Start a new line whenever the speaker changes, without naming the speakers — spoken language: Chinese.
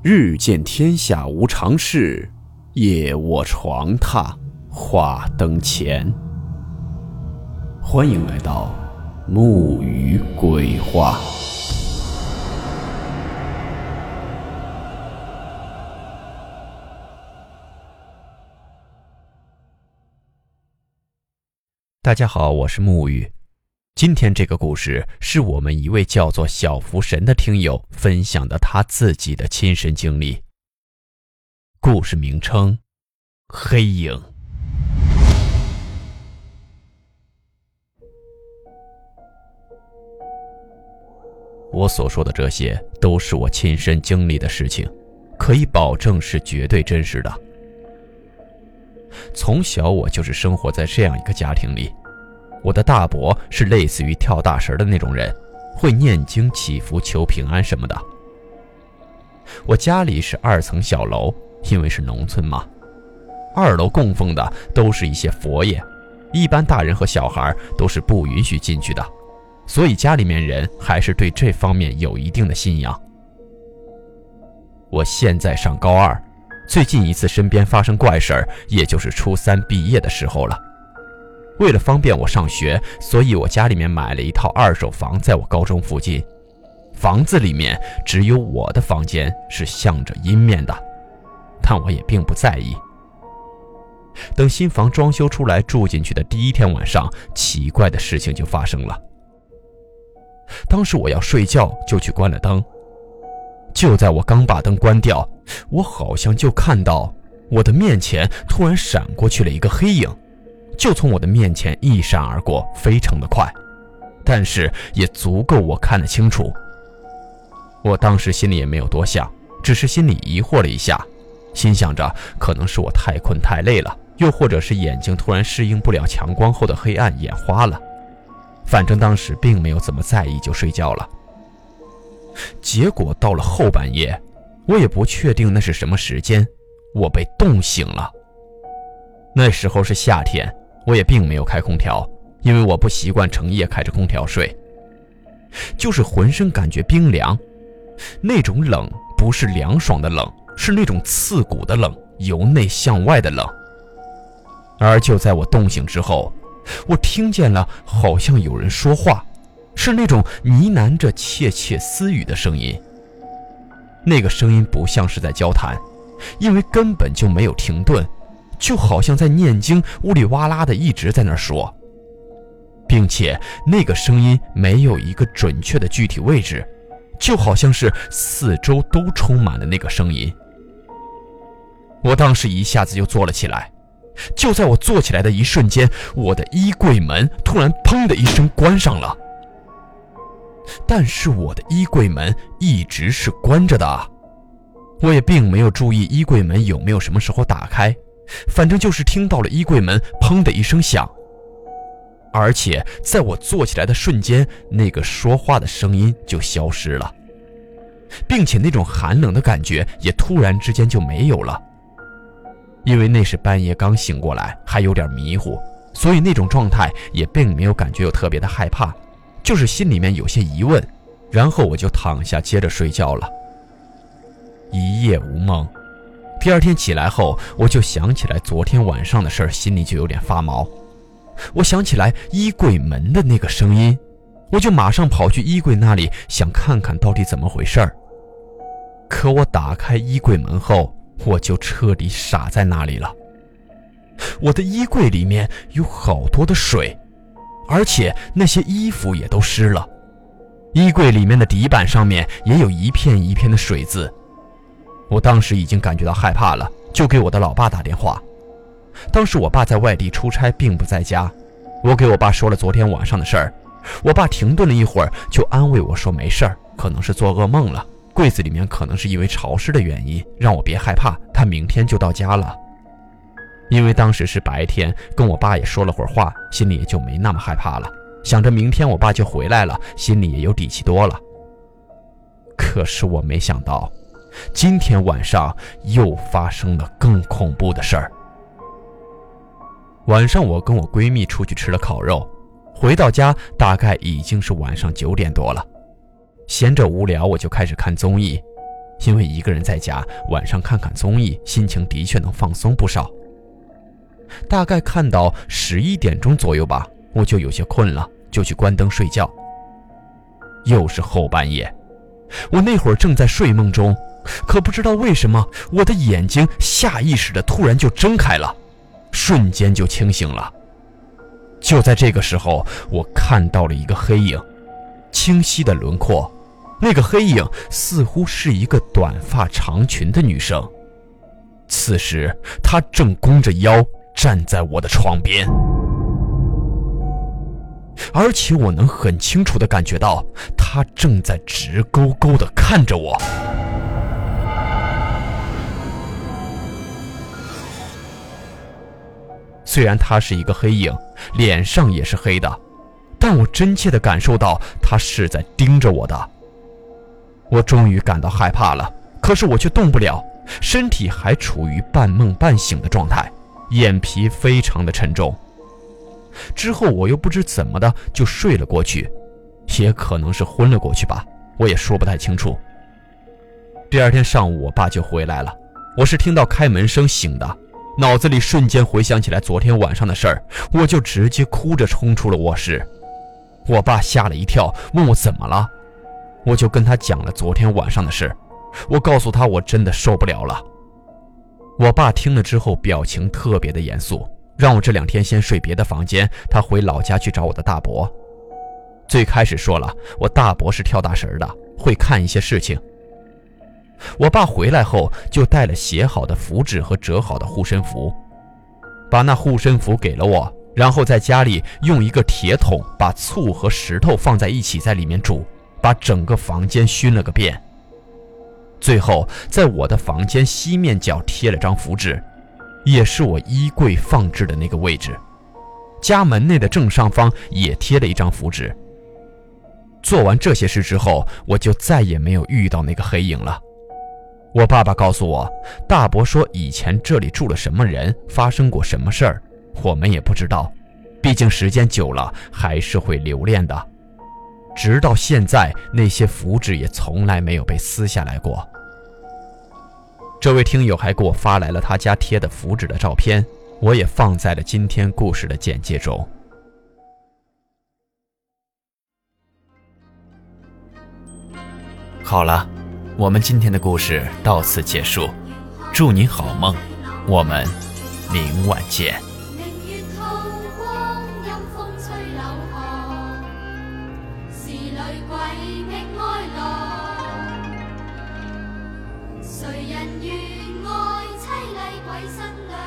日见天下无常事，夜卧床榻话灯前。欢迎来到木鱼鬼话。
大家好，我是木鱼。今天这个故事是我们一位叫做小福神的听友分享的他自己的亲身经历。故事名称：黑影。我所说的这些都是我亲身经历的事情，可以保证是绝对真实的。从小我就是生活在这样一个家庭里。我的大伯是类似于跳大神的那种人，会念经祈福求平安什么的。我家里是二层小楼，因为是农村嘛，二楼供奉的都是一些佛爷，一般大人和小孩都是不允许进去的，所以家里面人还是对这方面有一定的信仰。我现在上高二，最近一次身边发生怪事儿，也就是初三毕业的时候了。为了方便我上学，所以我家里面买了一套二手房，在我高中附近。房子里面只有我的房间是向着阴面的，但我也并不在意。等新房装修出来，住进去的第一天晚上，奇怪的事情就发生了。当时我要睡觉，就去关了灯。就在我刚把灯关掉，我好像就看到我的面前突然闪过去了一个黑影。就从我的面前一闪而过，非常的快，但是也足够我看得清楚。我当时心里也没有多想，只是心里疑惑了一下，心想着可能是我太困太累了，又或者是眼睛突然适应不了强光后的黑暗，眼花了。反正当时并没有怎么在意，就睡觉了。结果到了后半夜，我也不确定那是什么时间，我被冻醒了。那时候是夏天。我也并没有开空调，因为我不习惯成夜开着空调睡。就是浑身感觉冰凉，那种冷不是凉爽的冷，是那种刺骨的冷，由内向外的冷。而就在我冻醒之后，我听见了好像有人说话，是那种呢喃着窃窃私语的声音。那个声音不像是在交谈，因为根本就没有停顿。就好像在念经，呜里哇啦的一直在那说，并且那个声音没有一个准确的具体位置，就好像是四周都充满了那个声音。我当时一下子就坐了起来，就在我坐起来的一瞬间，我的衣柜门突然砰的一声关上了。但是我的衣柜门一直是关着的，我也并没有注意衣柜门有没有什么时候打开。反正就是听到了衣柜门砰的一声响，而且在我坐起来的瞬间，那个说话的声音就消失了，并且那种寒冷的感觉也突然之间就没有了。因为那是半夜刚醒过来，还有点迷糊，所以那种状态也并没有感觉有特别的害怕，就是心里面有些疑问，然后我就躺下接着睡觉了，一夜无梦。第二天起来后，我就想起来昨天晚上的事儿，心里就有点发毛。我想起来衣柜门的那个声音，我就马上跑去衣柜那里，想看看到底怎么回事儿。可我打开衣柜门后，我就彻底傻在那里了。我的衣柜里面有好多的水，而且那些衣服也都湿了。衣柜里面的底板上面也有一片一片的水渍。我当时已经感觉到害怕了，就给我的老爸打电话。当时我爸在外地出差，并不在家。我给我爸说了昨天晚上的事儿。我爸停顿了一会儿，就安慰我说：“没事儿，可能是做噩梦了。柜子里面可能是因为潮湿的原因，让我别害怕。他明天就到家了。”因为当时是白天，跟我爸也说了会儿话，心里也就没那么害怕了。想着明天我爸就回来了，心里也有底气多了。可是我没想到。今天晚上又发生了更恐怖的事儿。晚上我跟我闺蜜出去吃了烤肉，回到家大概已经是晚上九点多了。闲着无聊，我就开始看综艺。因为一个人在家，晚上看看综艺，心情的确能放松不少。大概看到十一点钟左右吧，我就有些困了，就去关灯睡觉。又是后半夜，我那会儿正在睡梦中，可不知道为什么，我的眼睛下意识的突然就睁开了，瞬间就清醒了。就在这个时候，我看到了一个黑影，清晰的轮廓。那个黑影似乎是一个短发长裙的女生。此时，她正弓着腰站在我的床边，而且我能很清楚的感觉到，她正在直勾勾的看着我。虽然他是一个黑影，脸上也是黑的，但我真切的感受到他是在盯着我的。我终于感到害怕了，可是我却动不了，身体还处于半梦半醒的状态，眼皮非常的沉重。之后我又不知怎么的就睡了过去，也可能是昏了过去吧，我也说不太清楚。第二天上午，我爸就回来了，我是听到开门声醒的，脑子里瞬间回想起来昨天晚上的事儿，我就直接哭着冲出了卧室。我爸吓了一跳，问我怎么了。我就跟他讲了昨天晚上的事，我告诉他我真的受不了了。我爸听了之后表情特别的严肃，让我这两天先睡别的房间，他回老家去找我的大伯。最开始说了，我大伯是跳大神的，会看一些事情。我爸回来后就带了写好的符纸和折好的护身符，把那护身符给了我，然后在家里用一个铁桶把醋和石头放在一起，在里面煮。把整个房间熏了个遍，最后在我的房间西面角贴了张符纸，也是我衣柜放置的那个位置。家门内的正上方也贴了一张符纸。做完这些事之后，我就再也没有遇到那个黑影了。我爸爸告诉我，大伯说以前这里住了什么人，发生过什么事儿，我们也不知道，毕竟时间久了还是会留恋的。直到现在，那些符纸也从来没有被撕下来过。这位听友还给我发来了他家贴的符纸的照片，我也放在了今天故事的简介中。好了，我们今天的故事到此结束，祝你好梦，我们明晚见。
谁人愿爱凄厉鬼新娘？